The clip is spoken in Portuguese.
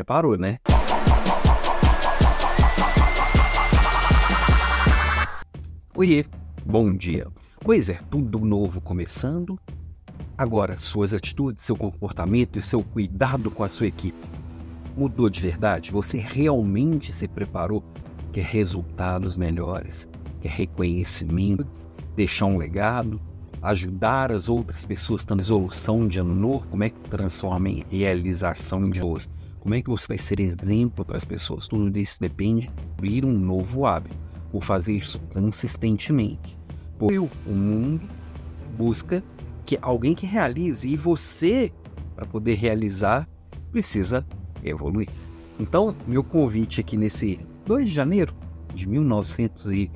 Preparou, né? Oiê, bom dia. Pois é, tudo novo começando. Agora, suas atitudes, seu comportamento e seu cuidado com a sua equipe mudou de verdade? Você realmente se preparou? Quer resultados melhores? Quer reconhecimento? Deixar um legado? Ajudar as outras pessoas resolução de ano novo? Como é que transforma em realização de hoje? Como é que você vai ser exemplo para as pessoas? Tudo isso depende de ir um novo hábito, por fazer isso consistentemente. Porque o mundo busca que alguém que realize e você, para poder realizar, precisa evoluir. Então, meu convite aqui nesse 2 de janeiro de 1900 e